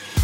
Yeah.